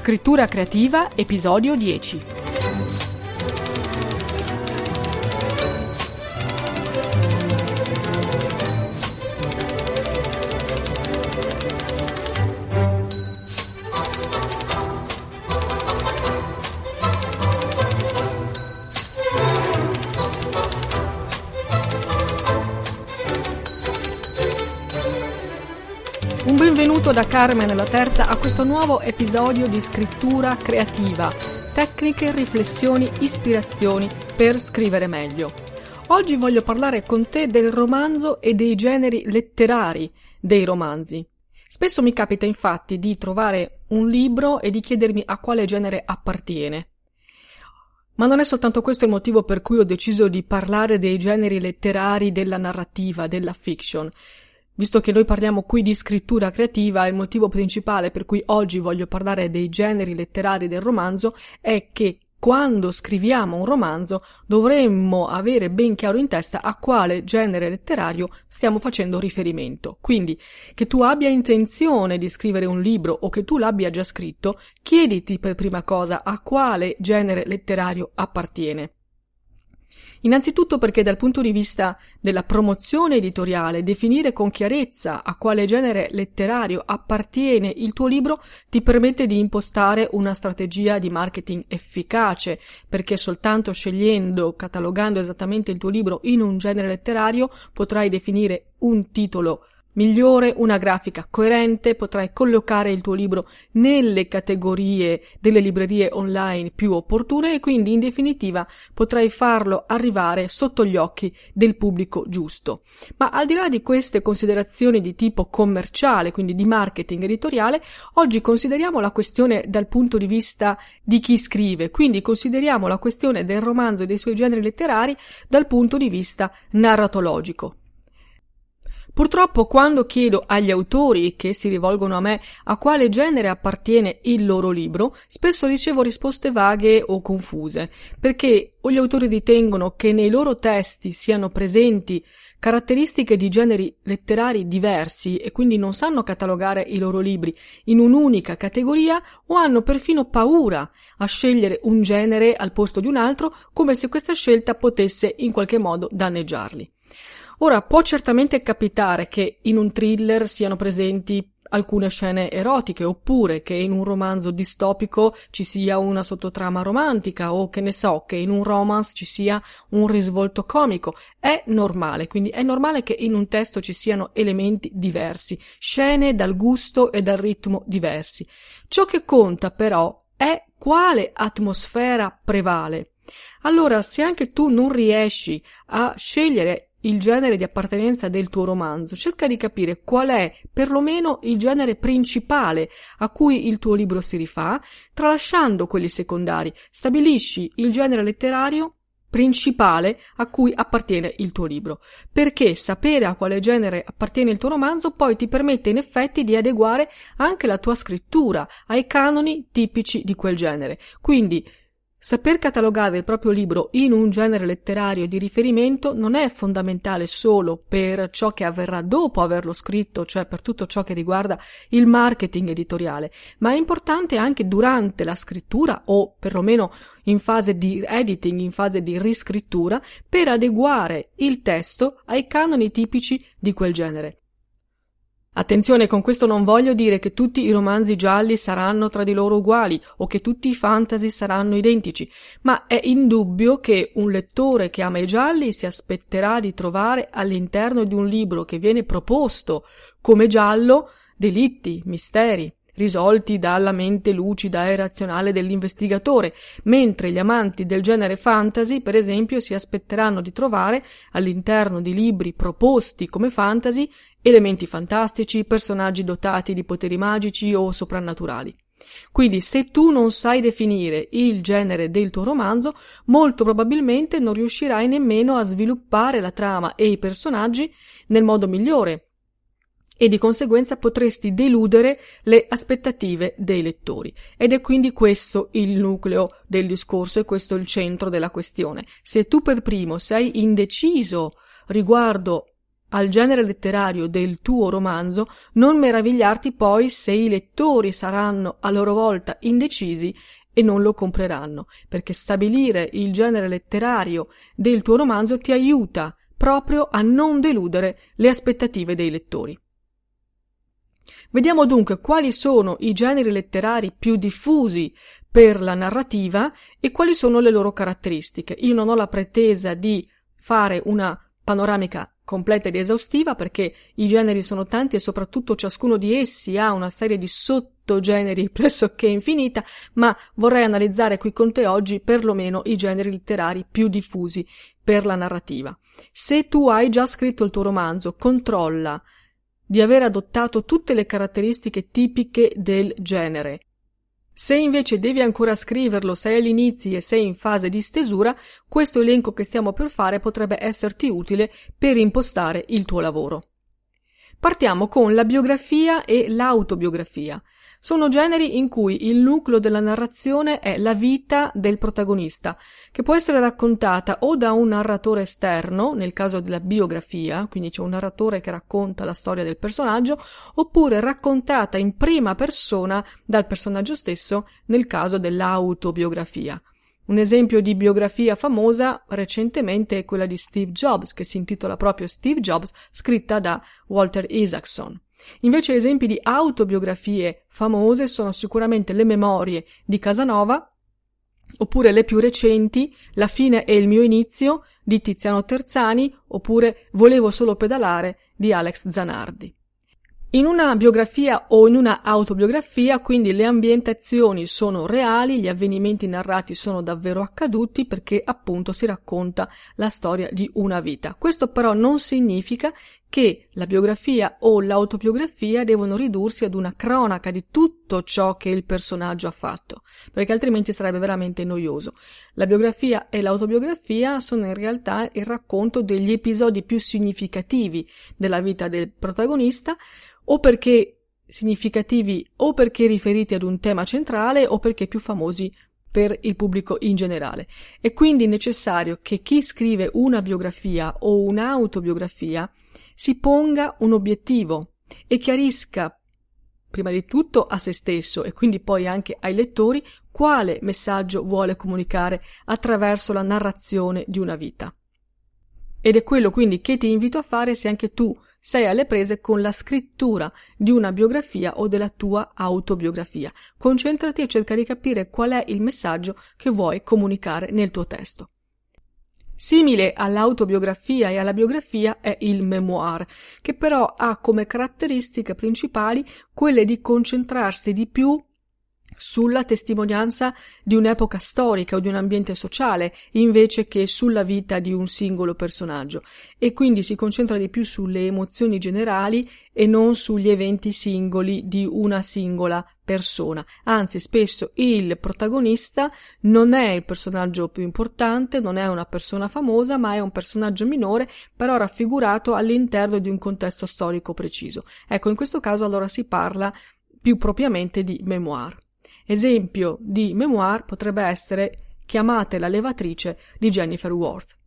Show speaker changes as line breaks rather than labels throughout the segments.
Scrittura creativa, episodio 10. Benvenuto da Carmen la Terza a questo nuovo episodio di scrittura creativa, tecniche, riflessioni, ispirazioni per scrivere meglio. Oggi voglio parlare con te del romanzo e dei generi letterari dei romanzi. Spesso mi capita infatti di trovare un libro e di chiedermi a quale genere appartiene. Ma non è soltanto questo il motivo per cui ho deciso di parlare dei generi letterari della narrativa, della fiction. Visto che noi parliamo qui di scrittura creativa, il motivo principale per cui oggi voglio parlare dei generi letterari del romanzo è che quando scriviamo un romanzo dovremmo avere ben chiaro in testa a quale genere letterario stiamo facendo riferimento. Quindi, che tu abbia intenzione di scrivere un libro o che tu l'abbia già scritto, chiediti per prima cosa a quale genere letterario appartiene. Innanzitutto perché dal punto di vista della promozione editoriale, definire con chiarezza a quale genere letterario appartiene il tuo libro ti permette di impostare una strategia di marketing efficace, perché soltanto scegliendo, catalogando esattamente il tuo libro in un genere letterario potrai definire un titolo migliore, una grafica coerente, potrai collocare il tuo libro nelle categorie delle librerie online più opportune e quindi in definitiva potrai farlo arrivare sotto gli occhi del pubblico giusto. Ma al di là di queste considerazioni di tipo commerciale, quindi di marketing editoriale, oggi consideriamo la questione dal punto di vista di chi scrive, quindi consideriamo la questione del romanzo e dei suoi generi letterari dal punto di vista narratologico. Purtroppo quando chiedo agli autori che si rivolgono a me a quale genere appartiene il loro libro, spesso ricevo risposte vaghe o confuse, perché o gli autori ritengono che nei loro testi siano presenti caratteristiche di generi letterari diversi e quindi non sanno catalogare i loro libri in un'unica categoria o hanno perfino paura a scegliere un genere al posto di un altro come se questa scelta potesse in qualche modo danneggiarli. Ora, può certamente capitare che in un thriller siano presenti alcune scene erotiche, oppure che in un romanzo distopico ci sia una sottotrama romantica, o che ne so, che in un romance ci sia un risvolto comico. È normale, quindi è normale che in un testo ci siano elementi diversi, scene dal gusto e dal ritmo diversi. Ciò che conta però è quale atmosfera prevale. Allora, se anche tu non riesci a scegliere il genere di appartenenza del tuo romanzo, cerca di capire qual è perlomeno il genere principale a cui il tuo libro si rifà, tralasciando quelli secondari. Stabilisci il genere letterario principale a cui appartiene il tuo libro, perché sapere a quale genere appartiene il tuo romanzo poi ti permette in effetti di adeguare anche la tua scrittura ai canoni tipici di quel genere. Quindi Saper catalogare il proprio libro in un genere letterario di riferimento non è fondamentale solo per ciò che avverrà dopo averlo scritto, cioè per tutto ciò che riguarda il marketing editoriale, ma è importante anche durante la scrittura o perlomeno in fase di editing, in fase di riscrittura, per adeguare il testo ai canoni tipici di quel genere. Attenzione, con questo non voglio dire che tutti i romanzi gialli saranno tra di loro uguali o che tutti i fantasy saranno identici, ma è indubbio che un lettore che ama i gialli si aspetterà di trovare all'interno di un libro che viene proposto come giallo delitti, misteri, risolti dalla mente lucida e razionale dell'investigatore, mentre gli amanti del genere fantasy, per esempio, si aspetteranno di trovare all'interno di libri proposti come fantasy elementi fantastici, personaggi dotati di poteri magici o soprannaturali. Quindi se tu non sai definire il genere del tuo romanzo, molto probabilmente non riuscirai nemmeno a sviluppare la trama e i personaggi nel modo migliore e di conseguenza potresti deludere le aspettative dei lettori. Ed è quindi questo il nucleo del discorso e questo il centro della questione. Se tu per primo sei indeciso riguardo al genere letterario del tuo romanzo, non meravigliarti poi se i lettori saranno a loro volta indecisi e non lo compreranno, perché stabilire il genere letterario del tuo romanzo ti aiuta proprio a non deludere le aspettative dei lettori. Vediamo dunque quali sono i generi letterari più diffusi per la narrativa e quali sono le loro caratteristiche. Io non ho la pretesa di fare una panoramica completa ed esaustiva perché i generi sono tanti e soprattutto ciascuno di essi ha una serie di sottogeneri pressoché infinita, ma vorrei analizzare qui con te oggi perlomeno i generi letterari più diffusi per la narrativa. Se tu hai già scritto il tuo romanzo, controlla di aver adottato tutte le caratteristiche tipiche del genere se invece devi ancora scriverlo, sei all'inizio e sei in fase di stesura, questo elenco che stiamo per fare potrebbe esserti utile per impostare il tuo lavoro. Partiamo con la biografia e l'autobiografia. Sono generi in cui il nucleo della narrazione è la vita del protagonista, che può essere raccontata o da un narratore esterno, nel caso della biografia, quindi c'è un narratore che racconta la storia del personaggio, oppure raccontata in prima persona dal personaggio stesso, nel caso dell'autobiografia. Un esempio di biografia famosa recentemente è quella di Steve Jobs, che si intitola proprio Steve Jobs, scritta da Walter Isaacson. Invece esempi di autobiografie famose sono sicuramente le memorie di Casanova, oppure le più recenti, La fine e il mio inizio di Tiziano Terzani, oppure Volevo solo pedalare di Alex Zanardi. In una biografia o in una autobiografia, quindi le ambientazioni sono reali, gli avvenimenti narrati sono davvero accaduti perché appunto si racconta la storia di una vita. Questo però non significa che la biografia o l'autobiografia devono ridursi ad una cronaca di tutto ciò che il personaggio ha fatto, perché altrimenti sarebbe veramente noioso. La biografia e l'autobiografia sono in realtà il racconto degli episodi più significativi della vita del protagonista, o perché significativi o perché riferiti ad un tema centrale o perché più famosi per il pubblico in generale. È quindi necessario che chi scrive una biografia o un'autobiografia si ponga un obiettivo e chiarisca prima di tutto a se stesso e quindi poi anche ai lettori quale messaggio vuole comunicare attraverso la narrazione di una vita. Ed è quello quindi che ti invito a fare se anche tu sei alle prese con la scrittura di una biografia o della tua autobiografia. Concentrati e cerca di capire qual è il messaggio che vuoi comunicare nel tuo testo. Simile all'autobiografia e alla biografia è il memoir, che però ha come caratteristiche principali quelle di concentrarsi di più sulla testimonianza di un'epoca storica o di un ambiente sociale invece che sulla vita di un singolo personaggio. E quindi si concentra di più sulle emozioni generali e non sugli eventi singoli di una singola persona. Anzi, spesso il protagonista non è il personaggio più importante, non è una persona famosa, ma è un personaggio minore, però raffigurato all'interno di un contesto storico preciso. Ecco, in questo caso allora si parla più propriamente di memoir. Esempio di memoir potrebbe essere Chiamate la levatrice di Jennifer Worth.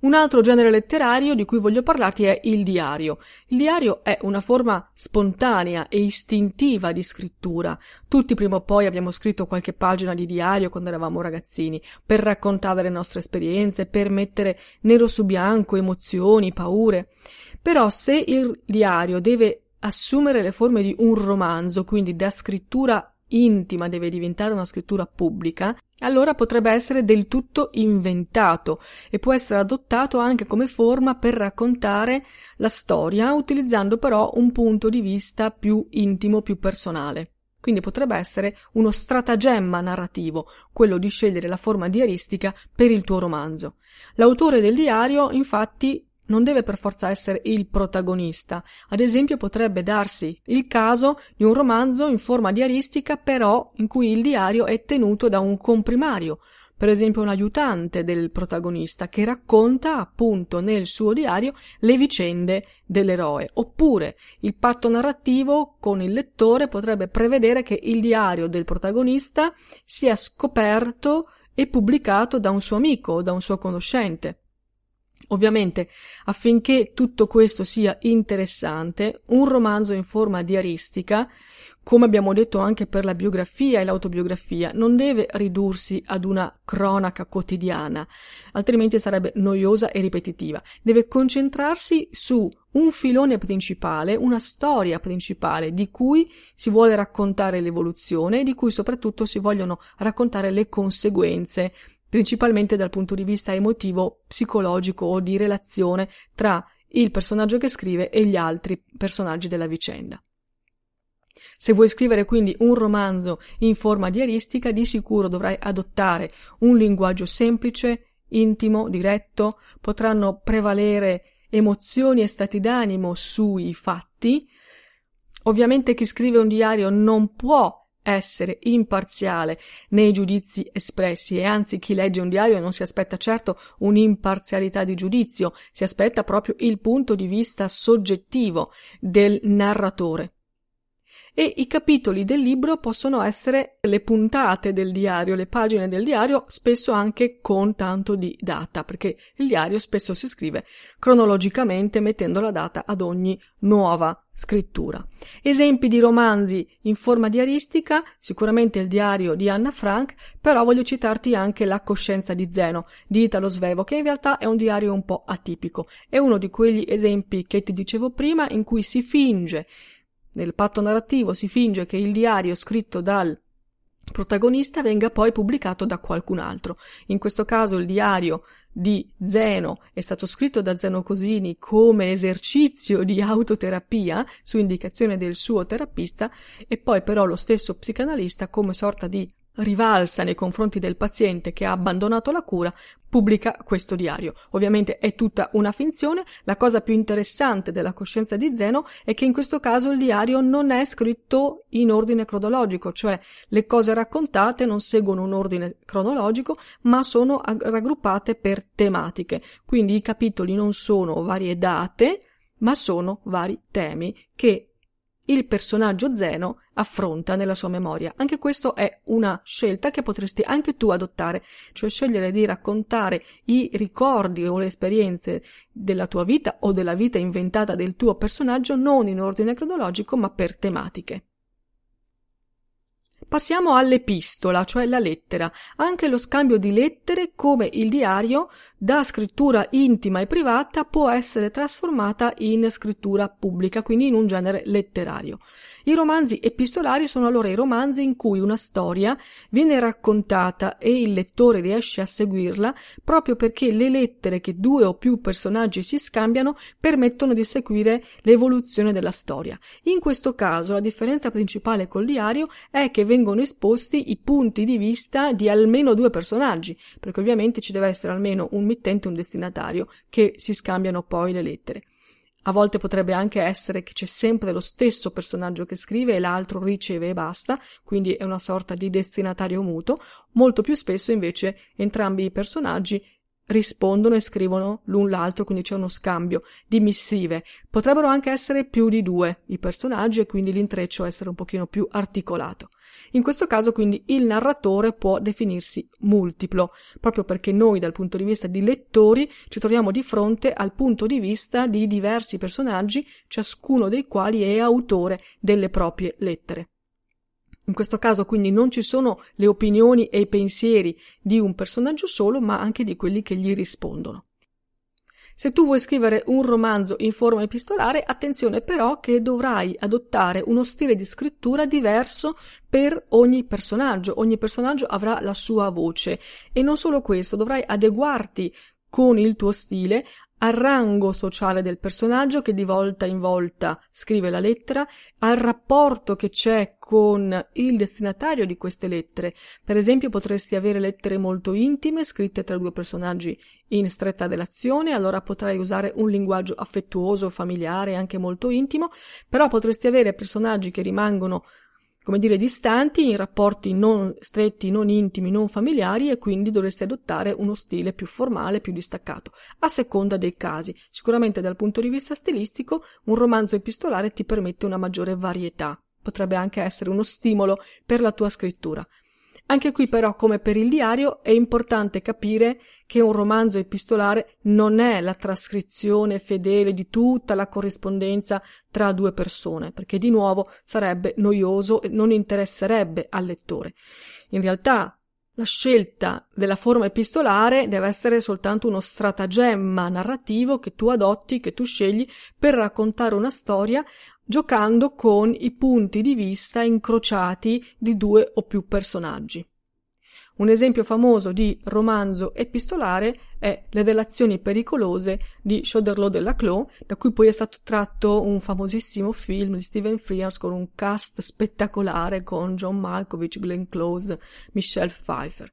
Un altro genere letterario di cui voglio parlarti è il diario. Il diario è una forma spontanea e istintiva di scrittura. Tutti prima o poi abbiamo scritto qualche pagina di diario quando eravamo ragazzini, per raccontare le nostre esperienze, per mettere nero su bianco emozioni, paure. Però se il diario deve assumere le forme di un romanzo, quindi da scrittura intima deve diventare una scrittura pubblica, allora potrebbe essere del tutto inventato e può essere adottato anche come forma per raccontare la storia, utilizzando però un punto di vista più intimo, più personale. Quindi potrebbe essere uno stratagemma narrativo, quello di scegliere la forma diaristica per il tuo romanzo. L'autore del diario, infatti, non deve per forza essere il protagonista. Ad esempio potrebbe darsi il caso di un romanzo in forma diaristica però in cui il diario è tenuto da un comprimario, per esempio un aiutante del protagonista che racconta appunto nel suo diario le vicende dell'eroe. Oppure il patto narrativo con il lettore potrebbe prevedere che il diario del protagonista sia scoperto e pubblicato da un suo amico o da un suo conoscente. Ovviamente, affinché tutto questo sia interessante, un romanzo in forma diaristica, come abbiamo detto anche per la biografia e l'autobiografia, non deve ridursi ad una cronaca quotidiana, altrimenti sarebbe noiosa e ripetitiva. Deve concentrarsi su un filone principale, una storia principale di cui si vuole raccontare l'evoluzione e di cui soprattutto si vogliono raccontare le conseguenze principalmente dal punto di vista emotivo, psicologico o di relazione tra il personaggio che scrive e gli altri personaggi della vicenda. Se vuoi scrivere quindi un romanzo in forma diaristica, di sicuro dovrai adottare un linguaggio semplice, intimo, diretto, potranno prevalere emozioni e stati d'animo sui fatti. Ovviamente chi scrive un diario non può essere imparziale nei giudizi espressi e anzi chi legge un diario non si aspetta certo un'imparzialità di giudizio, si aspetta proprio il punto di vista soggettivo del narratore e i capitoli del libro possono essere le puntate del diario, le pagine del diario, spesso anche con tanto di data, perché il diario spesso si scrive cronologicamente mettendo la data ad ogni nuova scrittura. Esempi di romanzi in forma diaristica, sicuramente il diario di Anna Frank, però voglio citarti anche La coscienza di Zeno di Italo Svevo, che in realtà è un diario un po' atipico. È uno di quegli esempi che ti dicevo prima in cui si finge nel patto narrativo si finge che il diario scritto dal protagonista venga poi pubblicato da qualcun altro. In questo caso il diario di Zeno è stato scritto da Zeno Cosini come esercizio di autoterapia su indicazione del suo terapista e poi però lo stesso psicanalista come sorta di rivalsa nei confronti del paziente che ha abbandonato la cura, pubblica questo diario. Ovviamente è tutta una finzione, la cosa più interessante della coscienza di Zeno è che in questo caso il diario non è scritto in ordine cronologico, cioè le cose raccontate non seguono un ordine cronologico, ma sono raggruppate per tematiche. Quindi i capitoli non sono varie date, ma sono vari temi che il personaggio Zeno affronta nella sua memoria. Anche questo è una scelta che potresti anche tu adottare, cioè scegliere di raccontare i ricordi o le esperienze della tua vita o della vita inventata del tuo personaggio non in ordine cronologico ma per tematiche. Passiamo all'epistola, cioè la lettera. Anche lo scambio di lettere, come il diario, da scrittura intima e privata può essere trasformata in scrittura pubblica, quindi in un genere letterario. I romanzi epistolari sono allora i romanzi in cui una storia viene raccontata e il lettore riesce a seguirla proprio perché le lettere che due o più personaggi si scambiano permettono di seguire l'evoluzione della storia. In questo caso la differenza principale col diario è che vengono esposti i punti di vista di almeno due personaggi, perché ovviamente ci deve essere almeno un mittente e un destinatario che si scambiano poi le lettere. A volte potrebbe anche essere che c'è sempre lo stesso personaggio che scrive e l'altro riceve e basta, quindi è una sorta di destinatario muto. Molto più spesso invece entrambi i personaggi rispondono e scrivono l'un l'altro, quindi c'è uno scambio di missive. Potrebbero anche essere più di due i personaggi e quindi l'intreccio essere un pochino più articolato. In questo caso quindi il narratore può definirsi multiplo, proprio perché noi dal punto di vista di lettori ci troviamo di fronte al punto di vista di diversi personaggi, ciascuno dei quali è autore delle proprie lettere. In questo caso quindi non ci sono le opinioni e i pensieri di un personaggio solo, ma anche di quelli che gli rispondono. Se tu vuoi scrivere un romanzo in forma epistolare, attenzione però che dovrai adottare uno stile di scrittura diverso per ogni personaggio. Ogni personaggio avrà la sua voce e non solo questo, dovrai adeguarti con il tuo stile al rango sociale del personaggio che di volta in volta scrive la lettera, al rapporto che c'è con il destinatario di queste lettere. Per esempio potresti avere lettere molto intime scritte tra due personaggi in stretta relazione, allora potrai usare un linguaggio affettuoso, familiare, anche molto intimo, però potresti avere personaggi che rimangono come dire, distanti in rapporti non stretti, non intimi, non familiari e quindi dovresti adottare uno stile più formale, più distaccato, a seconda dei casi. Sicuramente dal punto di vista stilistico un romanzo epistolare ti permette una maggiore varietà, potrebbe anche essere uno stimolo per la tua scrittura. Anche qui però, come per il diario, è importante capire che un romanzo epistolare non è la trascrizione fedele di tutta la corrispondenza tra due persone, perché di nuovo sarebbe noioso e non interesserebbe al lettore. In realtà, la scelta della forma epistolare deve essere soltanto uno stratagemma narrativo che tu adotti, che tu scegli per raccontare una storia giocando con i punti di vista incrociati di due o più personaggi. Un esempio famoso di romanzo epistolare è Le relazioni pericolose di Choderlos de Laclos, da cui poi è stato tratto un famosissimo film di Stephen Frears con un cast spettacolare con John Malkovich, Glenn Close, Michelle Pfeiffer.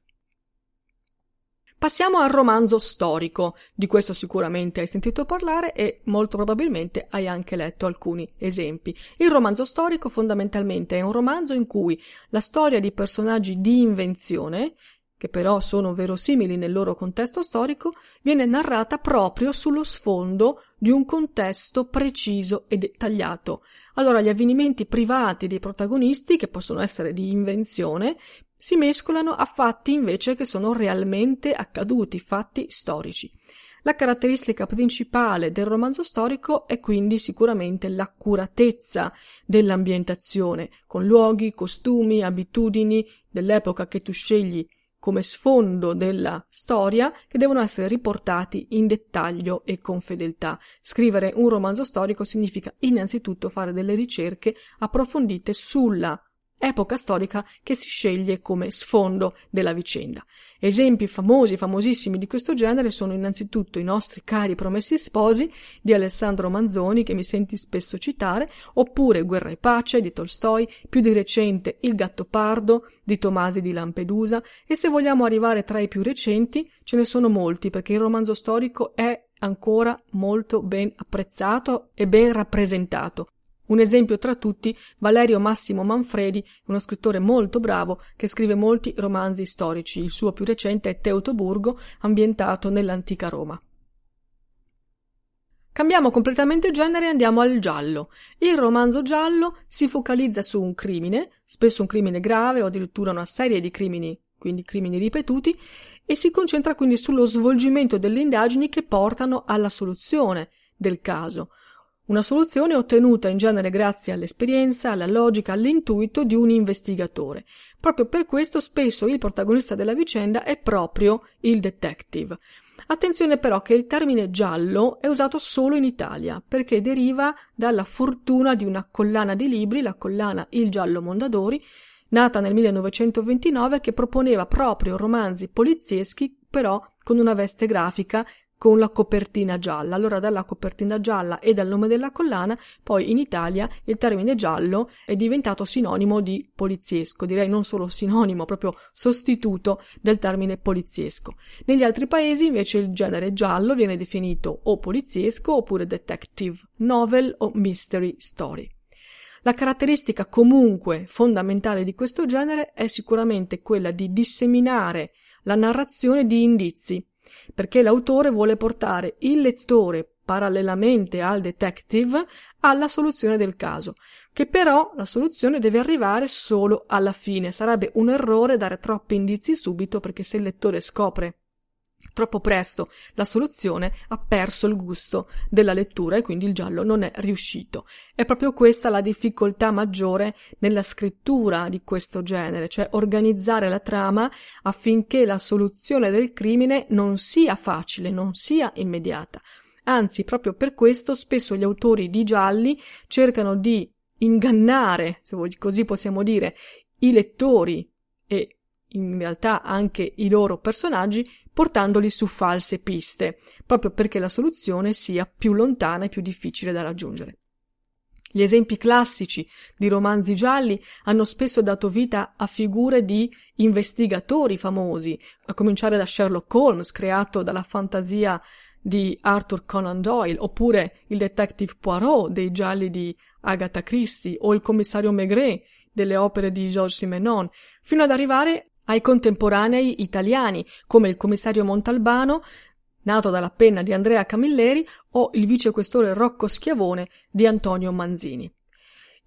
Passiamo al romanzo storico, di questo sicuramente hai sentito parlare e molto probabilmente hai anche letto alcuni esempi. Il romanzo storico fondamentalmente è un romanzo in cui la storia di personaggi di invenzione, che però sono verosimili nel loro contesto storico, viene narrata proprio sullo sfondo di un contesto preciso e dettagliato. Allora gli avvenimenti privati dei protagonisti, che possono essere di invenzione, si mescolano a fatti invece che sono realmente accaduti, fatti storici. La caratteristica principale del romanzo storico è quindi sicuramente l'accuratezza dell'ambientazione, con luoghi, costumi, abitudini dell'epoca che tu scegli come sfondo della storia che devono essere riportati in dettaglio e con fedeltà. Scrivere un romanzo storico significa innanzitutto fare delle ricerche approfondite sulla epoca storica che si sceglie come sfondo della vicenda. Esempi famosi, famosissimi di questo genere sono innanzitutto i nostri cari promessi sposi di Alessandro Manzoni, che mi senti spesso citare, oppure Guerra e pace di Tolstoi, più di recente Il gatto pardo di Tomasi di Lampedusa, e se vogliamo arrivare tra i più recenti, ce ne sono molti, perché il romanzo storico è ancora molto ben apprezzato e ben rappresentato. Un esempio tra tutti, Valerio Massimo Manfredi, uno scrittore molto bravo che scrive molti romanzi storici. Il suo più recente è Teutoburgo, ambientato nell'antica Roma. Cambiamo completamente genere e andiamo al giallo. Il romanzo giallo si focalizza su un crimine, spesso un crimine grave o addirittura una serie di crimini, quindi crimini ripetuti, e si concentra quindi sullo svolgimento delle indagini che portano alla soluzione del caso. Una soluzione ottenuta in genere grazie all'esperienza, alla logica, all'intuito di un investigatore. Proprio per questo spesso il protagonista della vicenda è proprio il detective. Attenzione però che il termine giallo è usato solo in Italia, perché deriva dalla fortuna di una collana di libri, la collana Il Giallo Mondadori, nata nel 1929 che proponeva proprio romanzi polizieschi, però con una veste grafica con la copertina gialla. Allora dalla copertina gialla e dal nome della collana, poi in Italia il termine giallo è diventato sinonimo di poliziesco, direi non solo sinonimo, proprio sostituto del termine poliziesco. Negli altri paesi invece il genere giallo viene definito o poliziesco oppure detective, novel o mystery story. La caratteristica comunque fondamentale di questo genere è sicuramente quella di disseminare la narrazione di indizi, perché l'autore vuole portare il lettore parallelamente al detective alla soluzione del caso, che però la soluzione deve arrivare solo alla fine. Sarebbe un errore dare troppi indizi subito perché se il lettore scopre Troppo presto la soluzione ha perso il gusto della lettura e quindi il giallo non è riuscito. È proprio questa la difficoltà maggiore nella scrittura di questo genere, cioè organizzare la trama affinché la soluzione del crimine non sia facile, non sia immediata. Anzi, proprio per questo spesso gli autori di gialli cercano di ingannare, se così possiamo dire, i lettori e in realtà anche i loro personaggi portandoli su false piste, proprio perché la soluzione sia più lontana e più difficile da raggiungere. Gli esempi classici di romanzi gialli hanno spesso dato vita a figure di investigatori famosi, a cominciare da Sherlock Holmes, creato dalla fantasia di Arthur Conan Doyle, oppure il detective Poirot dei gialli di Agatha Christie o il commissario Maigret delle opere di Georges Simenon, fino ad arrivare ai contemporanei italiani, come il commissario Montalbano, nato dalla penna di Andrea Camilleri, o il vicequestore Rocco Schiavone di Antonio Manzini.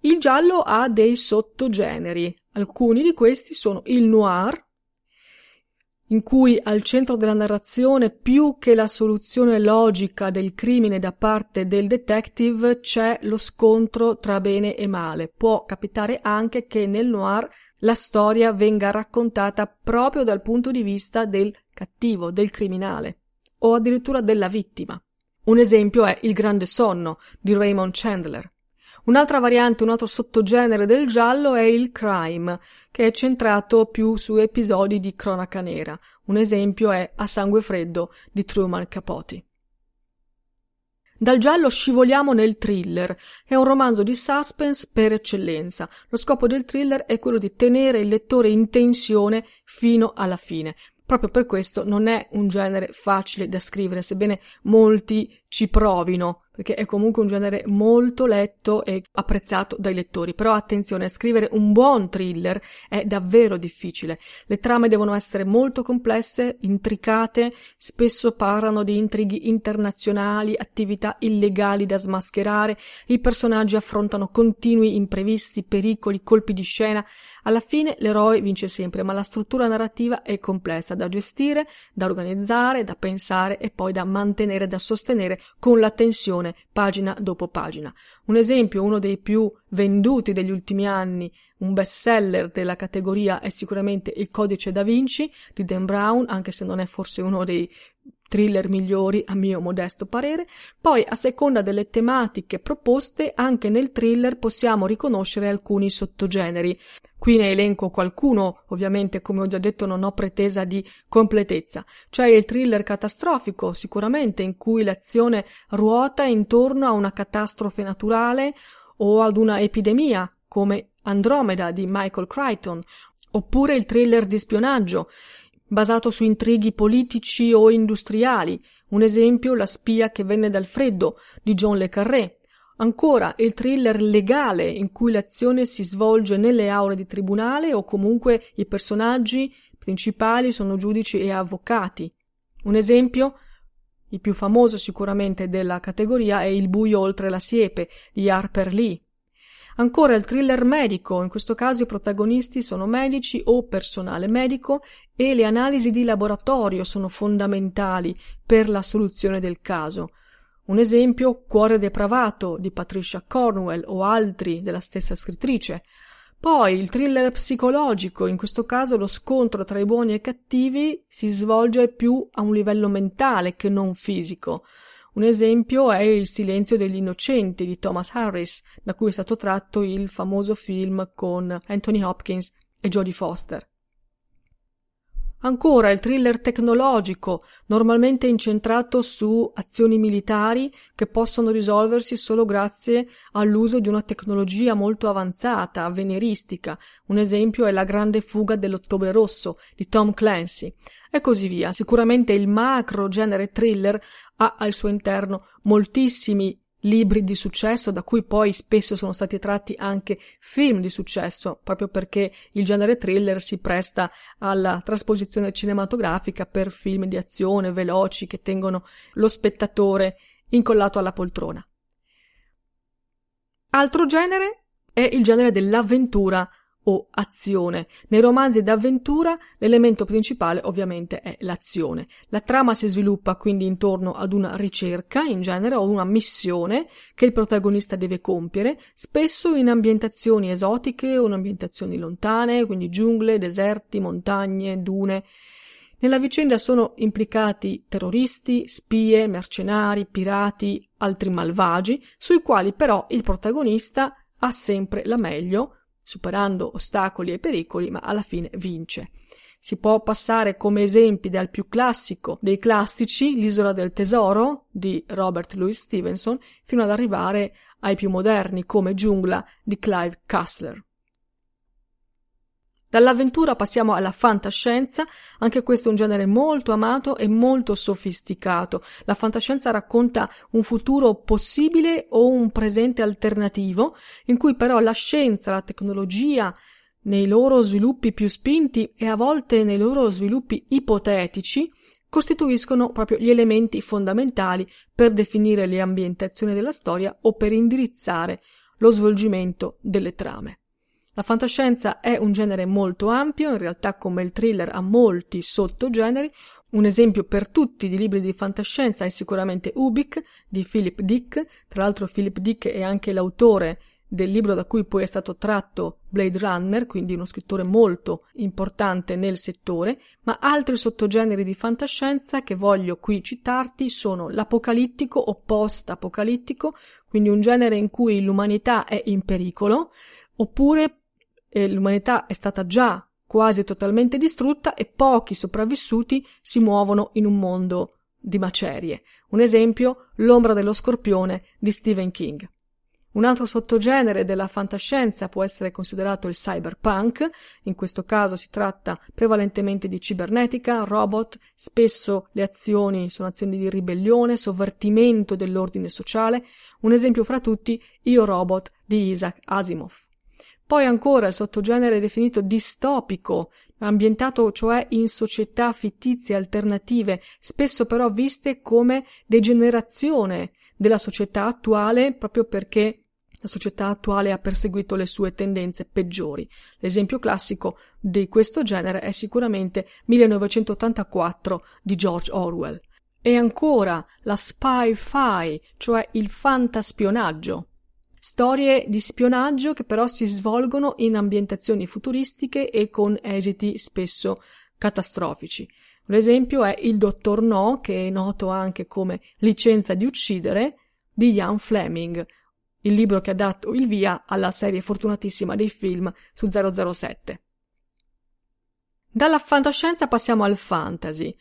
Il giallo ha dei sottogeneri. Alcuni di questi sono il noir, in cui al centro della narrazione, più che la soluzione logica del crimine da parte del detective, c'è lo scontro tra bene e male. Può capitare anche che nel noir la storia venga raccontata proprio dal punto di vista del cattivo, del criminale, o addirittura della vittima. Un esempio è Il grande sonno di Raymond Chandler. Un'altra variante, un altro sottogenere del giallo è il crime, che è centrato più su episodi di cronaca nera. Un esempio è A sangue freddo di Truman Capote. Dal giallo scivoliamo nel thriller. È un romanzo di suspense per eccellenza. Lo scopo del thriller è quello di tenere il lettore in tensione fino alla fine. Proprio per questo non è un genere facile da scrivere, sebbene molti ci provino perché è comunque un genere molto letto e apprezzato dai lettori. Però attenzione, scrivere un buon thriller è davvero difficile. Le trame devono essere molto complesse, intricate, spesso parlano di intrighi internazionali, attività illegali da smascherare, i personaggi affrontano continui imprevisti, pericoli, colpi di scena. Alla fine l'eroe vince sempre, ma la struttura narrativa è complessa da gestire, da organizzare, da pensare e poi da mantenere, da sostenere con la tensione pagina dopo pagina. Un esempio, uno dei più venduti degli ultimi anni, un bestseller della categoria è sicuramente Il codice da Vinci di Dan Brown, anche se non è forse uno dei thriller migliori a mio modesto parere. Poi, a seconda delle tematiche proposte, anche nel thriller possiamo riconoscere alcuni sottogeneri. Qui ne elenco qualcuno, ovviamente come ho già detto non ho pretesa di completezza. C'è il thriller catastrofico, sicuramente, in cui l'azione ruota intorno a una catastrofe naturale o ad una epidemia, come Andromeda di Michael Crichton, oppure il thriller di spionaggio, basato su intrighi politici o industriali. Un esempio, La spia che venne dal freddo di John le Carré. Ancora il thriller legale in cui l'azione si svolge nelle aule di tribunale o comunque i personaggi principali sono giudici e avvocati. Un esempio, il più famoso sicuramente della categoria è Il buio oltre la siepe di Harper Lee. Ancora il thriller medico, in questo caso i protagonisti sono medici o personale medico e le analisi di laboratorio sono fondamentali per la soluzione del caso. Un esempio, Cuore depravato di Patricia Cornwell o altri della stessa scrittrice. Poi il thriller psicologico, in questo caso lo scontro tra i buoni e i cattivi si svolge più a un livello mentale che non fisico. Un esempio è Il silenzio degli innocenti di Thomas Harris, da cui è stato tratto il famoso film con Anthony Hopkins e Jodie Foster. Ancora il thriller tecnologico, normalmente incentrato su azioni militari che possono risolversi solo grazie all'uso di una tecnologia molto avanzata, avveniristica. Un esempio è La grande fuga dell'Ottobre Rosso di Tom Clancy e così via. Sicuramente il macro genere thriller ha al suo interno moltissimi libri di successo, da cui poi spesso sono stati tratti anche film di successo, proprio perché il genere thriller si presta alla trasposizione cinematografica per film di azione veloci che tengono lo spettatore incollato alla poltrona. Altro genere è il genere dell'avventura o azione. Nei romanzi d'avventura l'elemento principale ovviamente è l'azione. La trama si sviluppa quindi intorno ad una ricerca in genere o una missione che il protagonista deve compiere, spesso in ambientazioni esotiche o in ambientazioni lontane, quindi giungle, deserti, montagne, dune. Nella vicenda sono implicati terroristi, spie, mercenari, pirati, altri malvagi, sui quali però il protagonista ha sempre la meglio superando ostacoli e pericoli, ma alla fine vince. Si può passare come esempi dal più classico dei classici, L'isola del tesoro di Robert Louis Stevenson, fino ad arrivare ai più moderni come Giungla di Clive Cussler. Dall'avventura passiamo alla fantascienza, anche questo è un genere molto amato e molto sofisticato. La fantascienza racconta un futuro possibile o un presente alternativo, in cui però la scienza, la tecnologia, nei loro sviluppi più spinti e a volte nei loro sviluppi ipotetici, costituiscono proprio gli elementi fondamentali per definire le ambientazioni della storia o per indirizzare lo svolgimento delle trame. La fantascienza è un genere molto ampio, in realtà come il thriller ha molti sottogeneri. Un esempio per tutti di libri di fantascienza è sicuramente Ubik di Philip Dick. Tra l'altro Philip Dick è anche l'autore del libro da cui poi è stato tratto Blade Runner, quindi uno scrittore molto importante nel settore, ma altri sottogeneri di fantascienza che voglio qui citarti sono l'apocalittico o post-apocalittico, quindi un genere in cui l'umanità è in pericolo, oppure eh, l'umanità è stata già quasi totalmente distrutta e pochi sopravvissuti si muovono in un mondo di macerie. Un esempio, L'ombra dello scorpione di Stephen King. Un altro sottogenere della fantascienza può essere considerato il cyberpunk, in questo caso si tratta prevalentemente di cibernetica, robot, spesso le azioni sono azioni di ribellione, sovvertimento dell'ordine sociale, un esempio fra tutti Io Robot di Isaac Asimov. Poi ancora il sottogenere definito distopico, ambientato cioè in società fittizie alternative, spesso però viste come degenerazione della società attuale proprio perché la società attuale ha perseguito le sue tendenze peggiori. L'esempio classico di questo genere è sicuramente 1984 di George Orwell. E ancora la spy-fi, cioè il fantaspionaggio, Storie di spionaggio che però si svolgono in ambientazioni futuristiche e con esiti spesso catastrofici. Un esempio è Il Dottor No, che è noto anche come Licenza di uccidere, di Ian Fleming, il libro che ha dato il via alla serie fortunatissima dei film su 007. Dalla fantascienza passiamo al fantasy.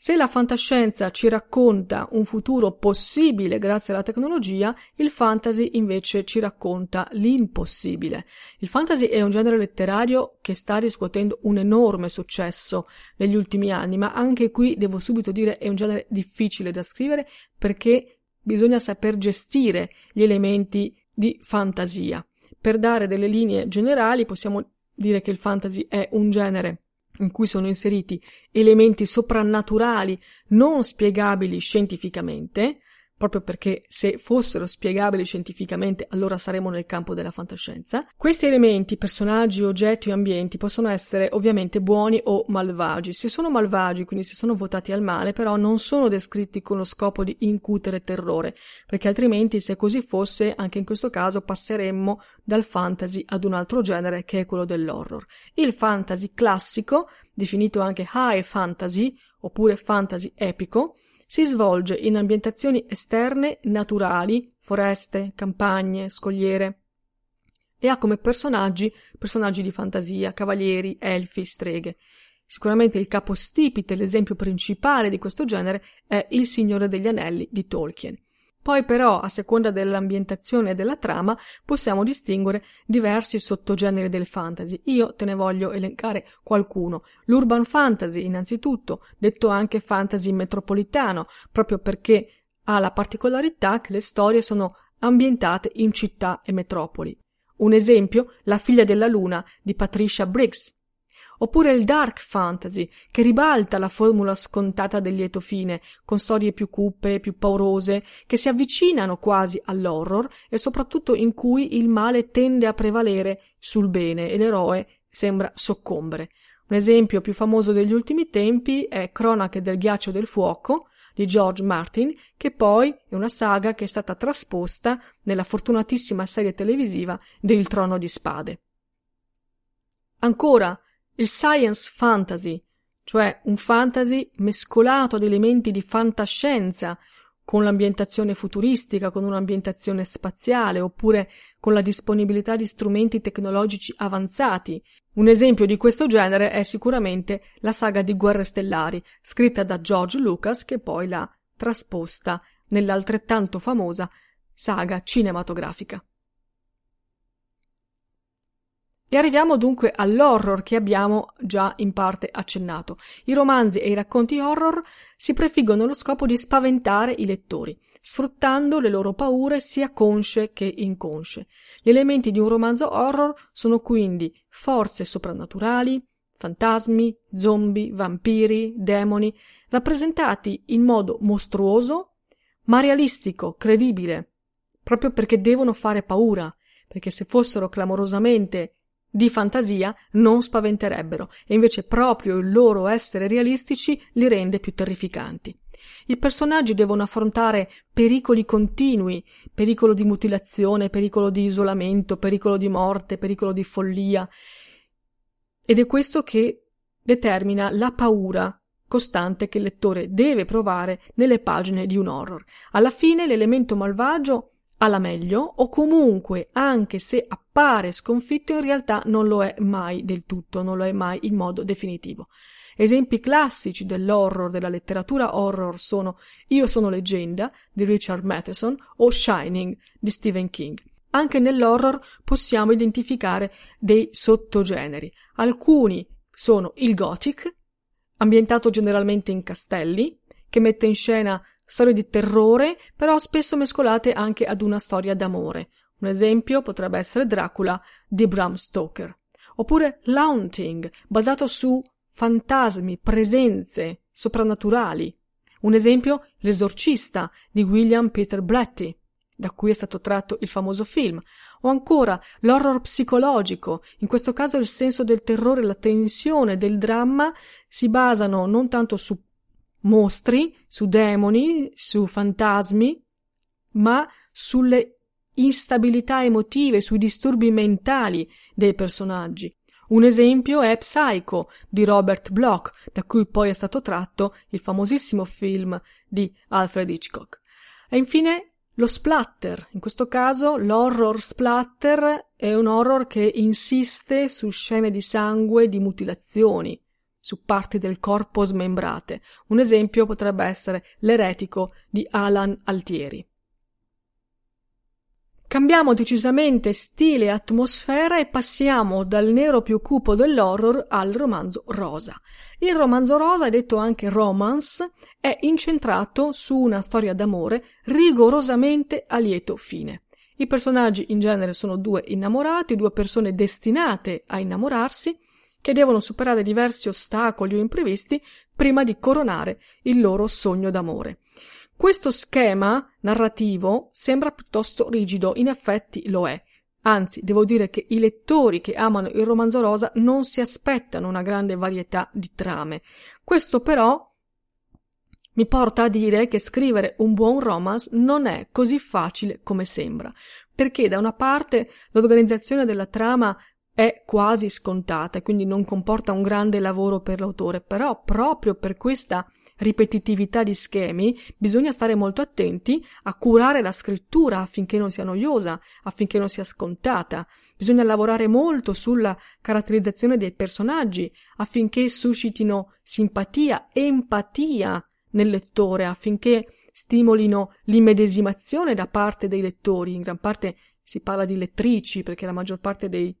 Se la fantascienza ci racconta un futuro possibile grazie alla tecnologia, il fantasy invece ci racconta l'impossibile. Il fantasy è un genere letterario che sta riscuotendo un enorme successo negli ultimi anni, ma anche qui devo subito dire è un genere difficile da scrivere perché bisogna saper gestire gli elementi di fantasia. Per dare delle linee generali possiamo dire che il fantasy è un genere in cui sono inseriti elementi soprannaturali non spiegabili scientificamente, proprio perché se fossero spiegabili scientificamente allora saremmo nel campo della fantascienza. Questi elementi, personaggi, oggetti o ambienti possono essere ovviamente buoni o malvagi. Se sono malvagi, quindi se sono votati al male, però non sono descritti con lo scopo di incutere terrore, perché altrimenti se così fosse, anche in questo caso passeremmo dal fantasy ad un altro genere che è quello dell'horror. Il fantasy classico, definito anche high fantasy oppure fantasy epico, si svolge in ambientazioni esterne naturali, foreste, campagne, scogliere, e ha come personaggi personaggi di fantasia, cavalieri, elfi, streghe. Sicuramente il capostipite, l'esempio principale di questo genere, è Il Signore degli Anelli di Tolkien. Poi però, a seconda dell'ambientazione e della trama, possiamo distinguere diversi sottogeneri del fantasy. Io te ne voglio elencare qualcuno. L'urban fantasy, innanzitutto, detto anche fantasy metropolitano, proprio perché ha la particolarità che le storie sono ambientate in città e metropoli. Un esempio, La figlia della luna di Patricia Briggs, oppure il dark fantasy, che ribalta la formula scontata del lieto fine, con storie più cupe, più paurose, che si avvicinano quasi all'horror e soprattutto in cui il male tende a prevalere sul bene e l'eroe sembra soccombere. Un esempio più famoso degli ultimi tempi è Cronache del ghiaccio del fuoco di George Martin, che poi è una saga che è stata trasposta nella fortunatissima serie televisiva del Trono di Spade. Ancora, il science fantasy, cioè un fantasy mescolato ad elementi di fantascienza, con l'ambientazione futuristica, con un'ambientazione spaziale, oppure con la disponibilità di strumenti tecnologici avanzati. Un esempio di questo genere è sicuramente la saga di Guerre Stellari, scritta da George Lucas, che poi l'ha trasposta nell'altrettanto famosa saga cinematografica. E arriviamo dunque all'horror che abbiamo già in parte accennato. I romanzi e i racconti horror si prefiggono lo scopo di spaventare i lettori, sfruttando le loro paure sia consce che inconsce. Gli elementi di un romanzo horror sono quindi forze soprannaturali, fantasmi, zombie, vampiri, demoni, rappresentati in modo mostruoso, ma realistico, credibile, proprio perché devono fare paura, perché se fossero clamorosamente di fantasia non spaventerebbero, e invece proprio il loro essere realistici li rende più terrificanti. I personaggi devono affrontare pericoli continui, pericolo di mutilazione, pericolo di isolamento, pericolo di morte, pericolo di follia. Ed è questo che determina la paura costante che il lettore deve provare nelle pagine di un horror. Alla fine l'elemento malvagio ha la meglio o comunque, anche se appare sconfitto, in realtà non lo è mai del tutto, non lo è mai in modo definitivo. Esempi classici dell'horror, della letteratura horror sono Io sono leggenda di Richard Matheson o Shining di Stephen King. Anche nell'horror possiamo identificare dei sottogeneri. Alcuni sono il gothic, ambientato generalmente in castelli, che mette in scena storie di terrore, però spesso mescolate anche ad una storia d'amore. Un esempio potrebbe essere Dracula di Bram Stoker. Oppure L'Haunting, basato su fantasmi, presenze soprannaturali. Un esempio, L'esorcista di William Peter Blatty, da cui è stato tratto il famoso film, o ancora l'horror psicologico, in questo caso il senso del terrore, la tensione del dramma si basano non tanto su mostri, su demoni, su fantasmi, ma sulle instabilità emotive, sui disturbi mentali dei personaggi. Un esempio è Psycho di Robert Bloch, da cui poi è stato tratto il famosissimo film di Alfred Hitchcock. E infine lo splatter, in questo caso l'horror splatter è un horror che insiste su scene di sangue, di mutilazioni, su parti del corpo smembrate. Un esempio potrebbe essere L'eretico di Alan Altieri. Cambiamo decisamente stile e atmosfera e passiamo dal nero più cupo dell'horror al romanzo rosa. Il romanzo rosa, detto anche romance, è incentrato su una storia d'amore rigorosamente a lieto fine. I personaggi in genere sono due innamorati, due persone destinate a innamorarsi, che devono superare diversi ostacoli o imprevisti prima di coronare il loro sogno d'amore. Questo schema narrativo sembra piuttosto rigido, in effetti lo è. Anzi, devo dire che i lettori che amano il romanzo rosa non si aspettano una grande varietà di trame. Questo però mi porta a dire che scrivere un buon romance non è così facile come sembra, perché da una parte l'organizzazione della trama è quasi scontata e quindi non comporta un grande lavoro per l'autore, però proprio per questa ripetitività di schemi, bisogna stare molto attenti a curare la scrittura affinché non sia noiosa, affinché non sia scontata. Bisogna lavorare molto sulla caratterizzazione dei personaggi affinché suscitino simpatia, empatia nel lettore, affinché stimolino l'immedesimazione da parte dei lettori. In gran parte si parla di lettrici perché la maggior parte dei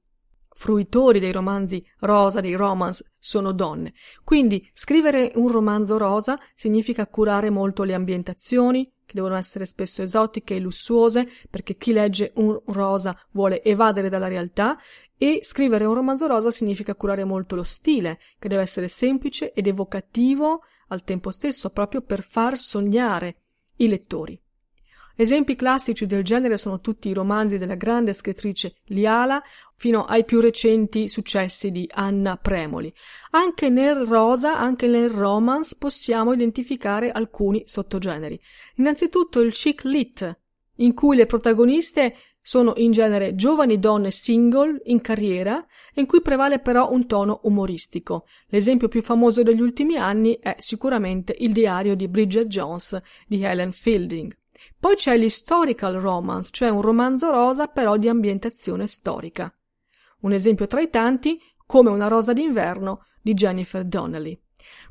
fruitori dei romanzi rosa, dei romance, sono donne. Quindi scrivere un romanzo rosa significa curare molto le ambientazioni, che devono essere spesso esotiche e lussuose, perché chi legge un rosa vuole evadere dalla realtà, e scrivere un romanzo rosa significa curare molto lo stile, che deve essere semplice ed evocativo al tempo stesso, proprio per far sognare i lettori. Esempi classici del genere sono tutti i romanzi della grande scrittrice Liala fino ai più recenti successi di Anna Premoli. Anche nel rosa, anche nel romance possiamo identificare alcuni sottogeneri. Innanzitutto il chic lit, in cui le protagoniste sono in genere giovani donne single in carriera in cui prevale però un tono umoristico. L'esempio più famoso degli ultimi anni è sicuramente il diario di Bridget Jones di Helen Fielding. Poi c'è l'historical romance, cioè un romanzo rosa però di ambientazione storica. Un esempio tra i tanti, come Una rosa d'inverno di Jennifer Donnelly.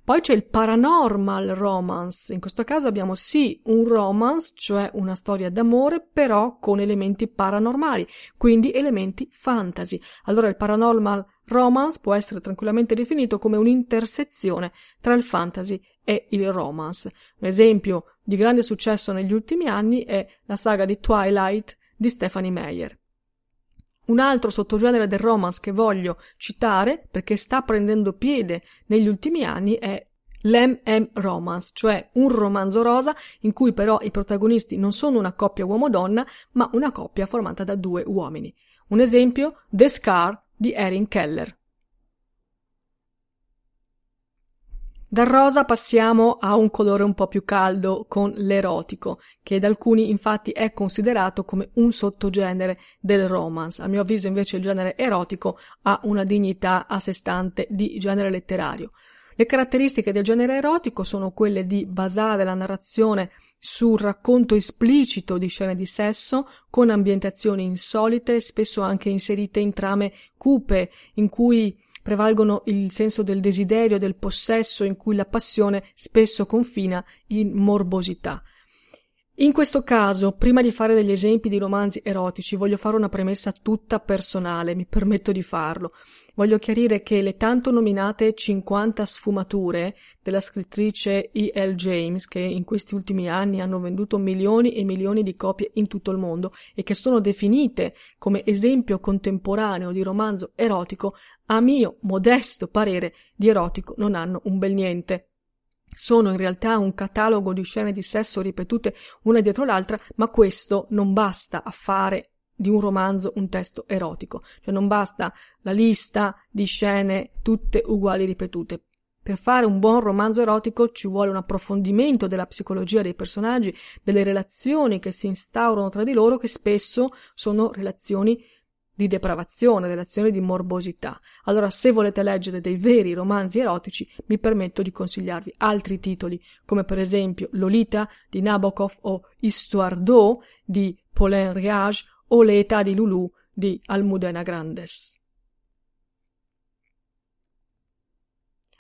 Poi c'è il paranormal romance, in questo caso abbiamo sì un romance, cioè una storia d'amore, però con elementi paranormali, quindi elementi fantasy. Allora il paranormal romance può essere tranquillamente definito come un'intersezione tra il fantasy e il romance. Un esempio di grande successo negli ultimi anni è la saga di Twilight di Stephanie Meyer. Un altro sottogenere del romance che voglio citare, perché sta prendendo piede negli ultimi anni, è l'MM romance, cioè un romanzo rosa in cui però i protagonisti non sono una coppia uomo-donna, ma una coppia formata da due uomini. Un esempio, The Scar di Erin Keller. Dal rosa passiamo a un colore un po' più caldo con l'erotico, che da alcuni infatti è considerato come un sottogenere del romance. A mio avviso invece il genere erotico ha una dignità a sé stante di genere letterario. Le caratteristiche del genere erotico sono quelle di basare la narrazione sul racconto esplicito di scene di sesso con ambientazioni insolite, spesso anche inserite in trame cupe, in cui prevalgono il senso del desiderio, del possesso, in cui la passione spesso confina in morbosità. In questo caso, prima di fare degli esempi di romanzi erotici, voglio fare una premessa tutta personale, mi permetto di farlo. Voglio chiarire che le tanto nominate 50 sfumature della scrittrice E. L. James, che in questi ultimi anni hanno venduto milioni e milioni di copie in tutto il mondo e che sono definite come esempio contemporaneo di romanzo erotico, a mio modesto parere di erotico non hanno un bel niente. Sono in realtà un catalogo di scene di sesso ripetute una dietro l'altra, ma questo non basta a fare di un romanzo un testo erotico, cioè non basta la lista di scene tutte uguali ripetute. Per fare un buon romanzo erotico ci vuole un approfondimento della psicologia dei personaggi, delle relazioni che si instaurano tra di loro, che spesso sono relazioni di depravazione, relazioni di morbosità. Allora, se volete leggere dei veri romanzi erotici, mi permetto di consigliarvi altri titoli, come per esempio Lolita di Nabokov o Histoire d'eau di Paulin Riage o Le età di Lulu di Almudena Grandes.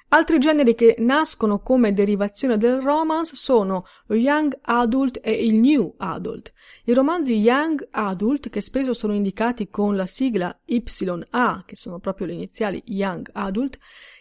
Altri generi che nascono come derivazione del romance sono lo young adult e il new adult. I romanzi young adult, che spesso sono indicati con la sigla YA, che sono proprio le iniziali young adult,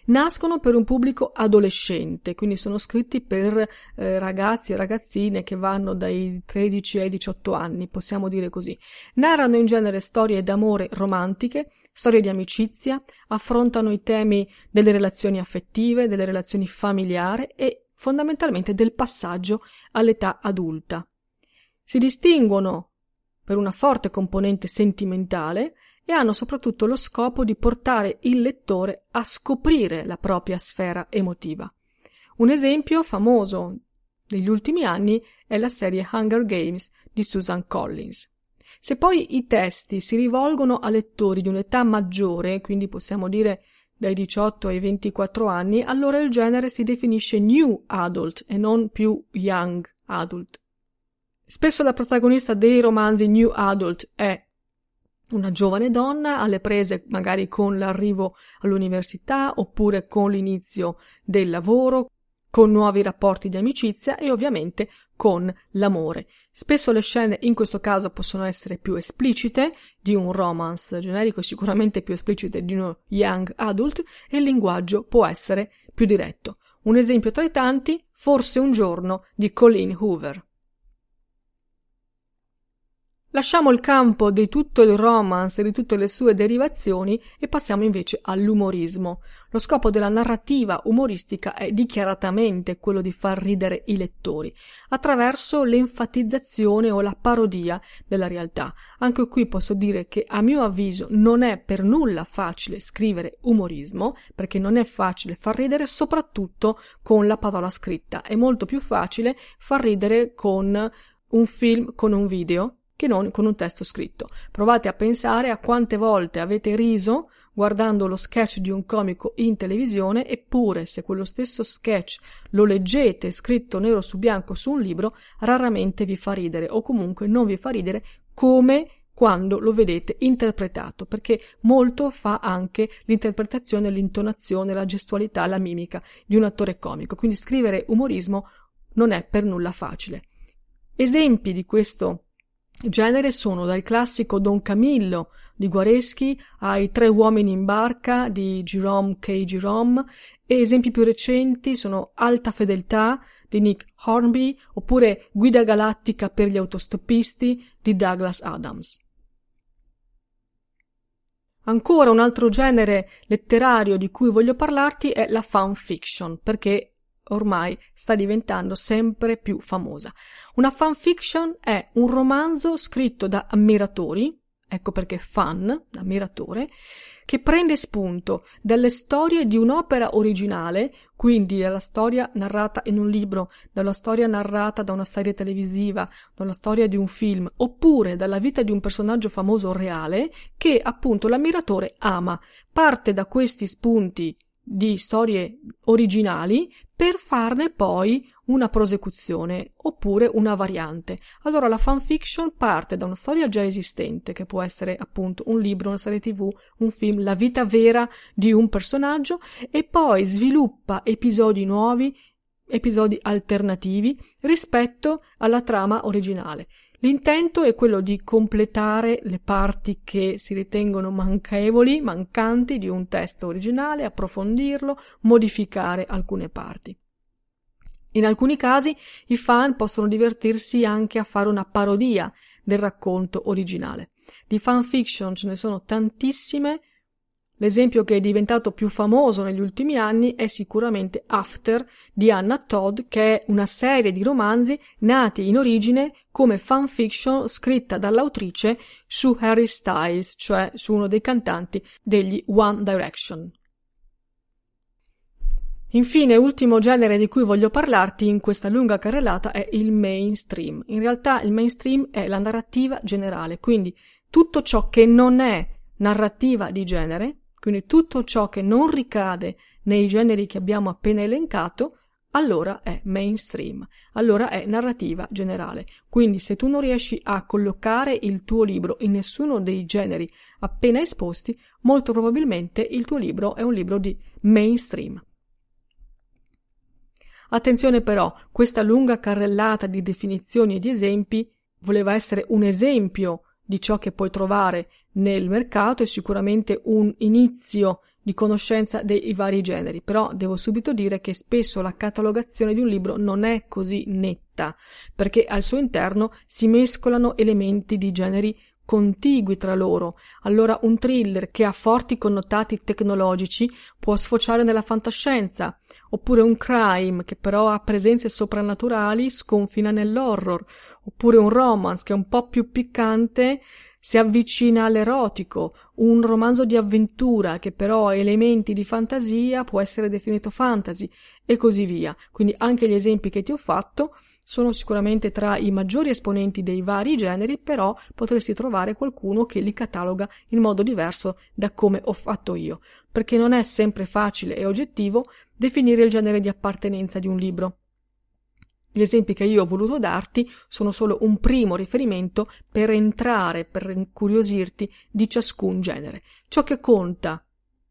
nascono per un pubblico adolescente, quindi sono scritti per eh, ragazzi e ragazzine che vanno dai 13 ai 18 anni, possiamo dire così. Narrano in genere storie d'amore romantiche, storie di amicizia, affrontano i temi delle relazioni affettive, delle relazioni familiari e fondamentalmente del passaggio all'età adulta. Si distinguono per una forte componente sentimentale e hanno soprattutto lo scopo di portare il lettore a scoprire la propria sfera emotiva. Un esempio famoso degli ultimi anni è la serie Hunger Games di Susan Collins. Se poi i testi si rivolgono a lettori di un'età maggiore, quindi possiamo dire dai 18 ai 24 anni, allora il genere si definisce new adult e non più young adult. Spesso la protagonista dei romanzi new adult è una giovane donna alle prese magari con l'arrivo all'università oppure con l'inizio del lavoro, con nuovi rapporti di amicizia e ovviamente con l'amore. Spesso le scene in questo caso possono essere più esplicite di un romance generico, sicuramente più esplicite di uno young adult e il linguaggio può essere più diretto. Un esempio tra i tanti, Forse un giorno di Colleen Hoover. Lasciamo il campo di tutto il romance e di tutte le sue derivazioni e passiamo invece all'umorismo. Lo scopo della narrativa umoristica è dichiaratamente quello di far ridere i lettori, attraverso l'enfatizzazione o la parodia della realtà. Anche qui posso dire che a mio avviso non è per nulla facile scrivere umorismo, perché non è facile far ridere soprattutto con la parola scritta, è molto più facile far ridere con un film, con un video, che non con un testo scritto. Provate a pensare a quante volte avete riso guardando lo sketch di un comico in televisione, eppure se quello stesso sketch lo leggete scritto nero su bianco su un libro, raramente vi fa ridere o comunque non vi fa ridere come quando lo vedete interpretato, perché molto fa anche l'interpretazione, l'intonazione, la gestualità, la mimica di un attore comico. Quindi scrivere umorismo non è per nulla facile. Esempi di questo genere sono dal classico Don Camillo di Guareschi ai Tre uomini in barca di Jerome K. Jerome e esempi più recenti sono Alta fedeltà di Nick Hornby oppure Guida galattica per gli autostoppisti di Douglas Adams. Ancora un altro genere letterario di cui voglio parlarti è la fan fiction, perché ormai sta diventando sempre più famosa. Una fanfiction è un romanzo scritto da ammiratori, ecco perché fan, ammiratore, che prende spunto dalle storie di un'opera originale, quindi dalla storia narrata in un libro, dalla storia narrata da una serie televisiva, dalla storia di un film, oppure dalla vita di un personaggio famoso reale, che appunto l'ammiratore ama. Parte da questi spunti di storie originali per farne poi una prosecuzione oppure una variante. Allora la fanfiction parte da una storia già esistente, che può essere appunto un libro, una serie tv, un film, la vita vera di un personaggio, e poi sviluppa episodi nuovi, episodi alternativi rispetto alla trama originale. L'intento è quello di completare le parti che si ritengono manchevoli, mancanti di un testo originale, approfondirlo, modificare alcune parti. In alcuni casi i fan possono divertirsi anche a fare una parodia del racconto originale. Di fanfiction ce ne sono tantissime, L'esempio che è diventato più famoso negli ultimi anni è sicuramente After di Anna Todd, che è una serie di romanzi nati in origine come fanfiction scritta dall'autrice su Harry Styles, cioè su uno dei cantanti degli One Direction. Infine, ultimo genere di cui voglio parlarti in questa lunga carrellata è il mainstream. In realtà il mainstream è la narrativa generale, quindi tutto ciò che non è narrativa di genere quindi tutto ciò che non ricade nei generi che abbiamo appena elencato, allora è mainstream, allora è narrativa generale. Quindi se tu non riesci a collocare il tuo libro in nessuno dei generi appena esposti, molto probabilmente il tuo libro è un libro di mainstream. Attenzione però, questa lunga carrellata di definizioni e di esempi voleva essere un esempio di ciò che puoi trovare nel mercato è sicuramente un inizio di conoscenza dei vari generi, però devo subito dire che spesso la catalogazione di un libro non è così netta, perché al suo interno si mescolano elementi di generi contigui tra loro. Allora un thriller che ha forti connotati tecnologici può sfociare nella fantascienza, oppure un crime che però ha presenze soprannaturali sconfina nell'horror, oppure un romance che è un po' più piccante si avvicina all'erotico, un romanzo di avventura che però ha elementi di fantasia può essere definito fantasy e così via. Quindi anche gli esempi che ti ho fatto sono sicuramente tra i maggiori esponenti dei vari generi, però potresti trovare qualcuno che li cataloga in modo diverso da come ho fatto io, perché non è sempre facile e oggettivo definire il genere di appartenenza di un libro. Gli esempi che io ho voluto darti sono solo un primo riferimento per entrare, per incuriosirti di ciascun genere. Ciò che conta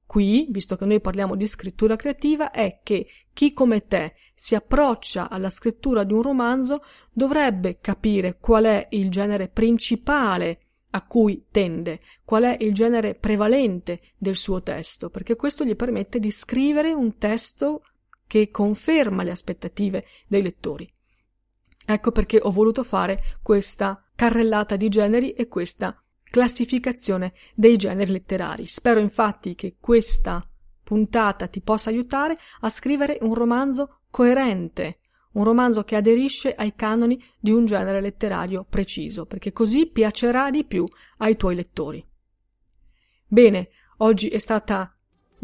qui, visto che noi parliamo di scrittura creativa, è che chi come te si approccia alla scrittura di un romanzo dovrebbe capire qual è il genere principale a cui tende, qual è il genere prevalente del suo testo, perché questo gli permette di scrivere un testo che conferma le aspettative dei lettori. Ecco perché ho voluto fare questa carrellata di generi e questa classificazione dei generi letterari. Spero infatti che questa puntata ti possa aiutare a scrivere un romanzo coerente, un romanzo che aderisce ai canoni di un genere letterario preciso, perché così piacerà di più ai tuoi lettori. Bene, oggi è stata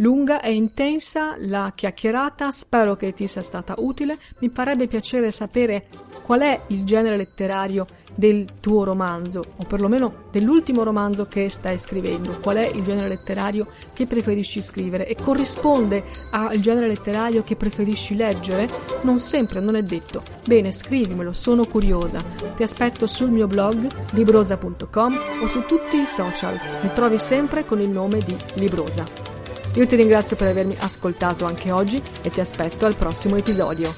Lunga e intensa la chiacchierata, spero che ti sia stata utile. Mi farebbe piacere sapere qual è il genere letterario del tuo romanzo, o perlomeno dell'ultimo romanzo che stai scrivendo, qual è il genere letterario che preferisci scrivere e corrisponde al genere letterario che preferisci leggere? Non sempre, non è detto. Bene, scrivimelo, sono curiosa. Ti aspetto sul mio blog librosa.com o su tutti i social. Mi trovi sempre con il nome di Librosa. Io ti ringrazio per avermi ascoltato anche oggi e ti aspetto al prossimo episodio.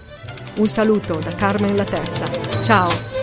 Un saluto da Carmen la Terza. Ciao!